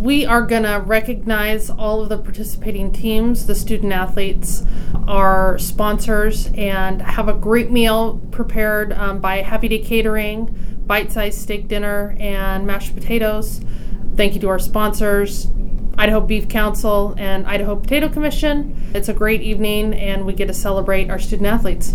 We are going to recognize all of the participating teams, the student athletes, our sponsors, and have a great meal prepared um, by Happy Day Catering, bite sized steak dinner, and mashed potatoes. Thank you to our sponsors, Idaho Beef Council and Idaho Potato Commission. It's a great evening, and we get to celebrate our student athletes.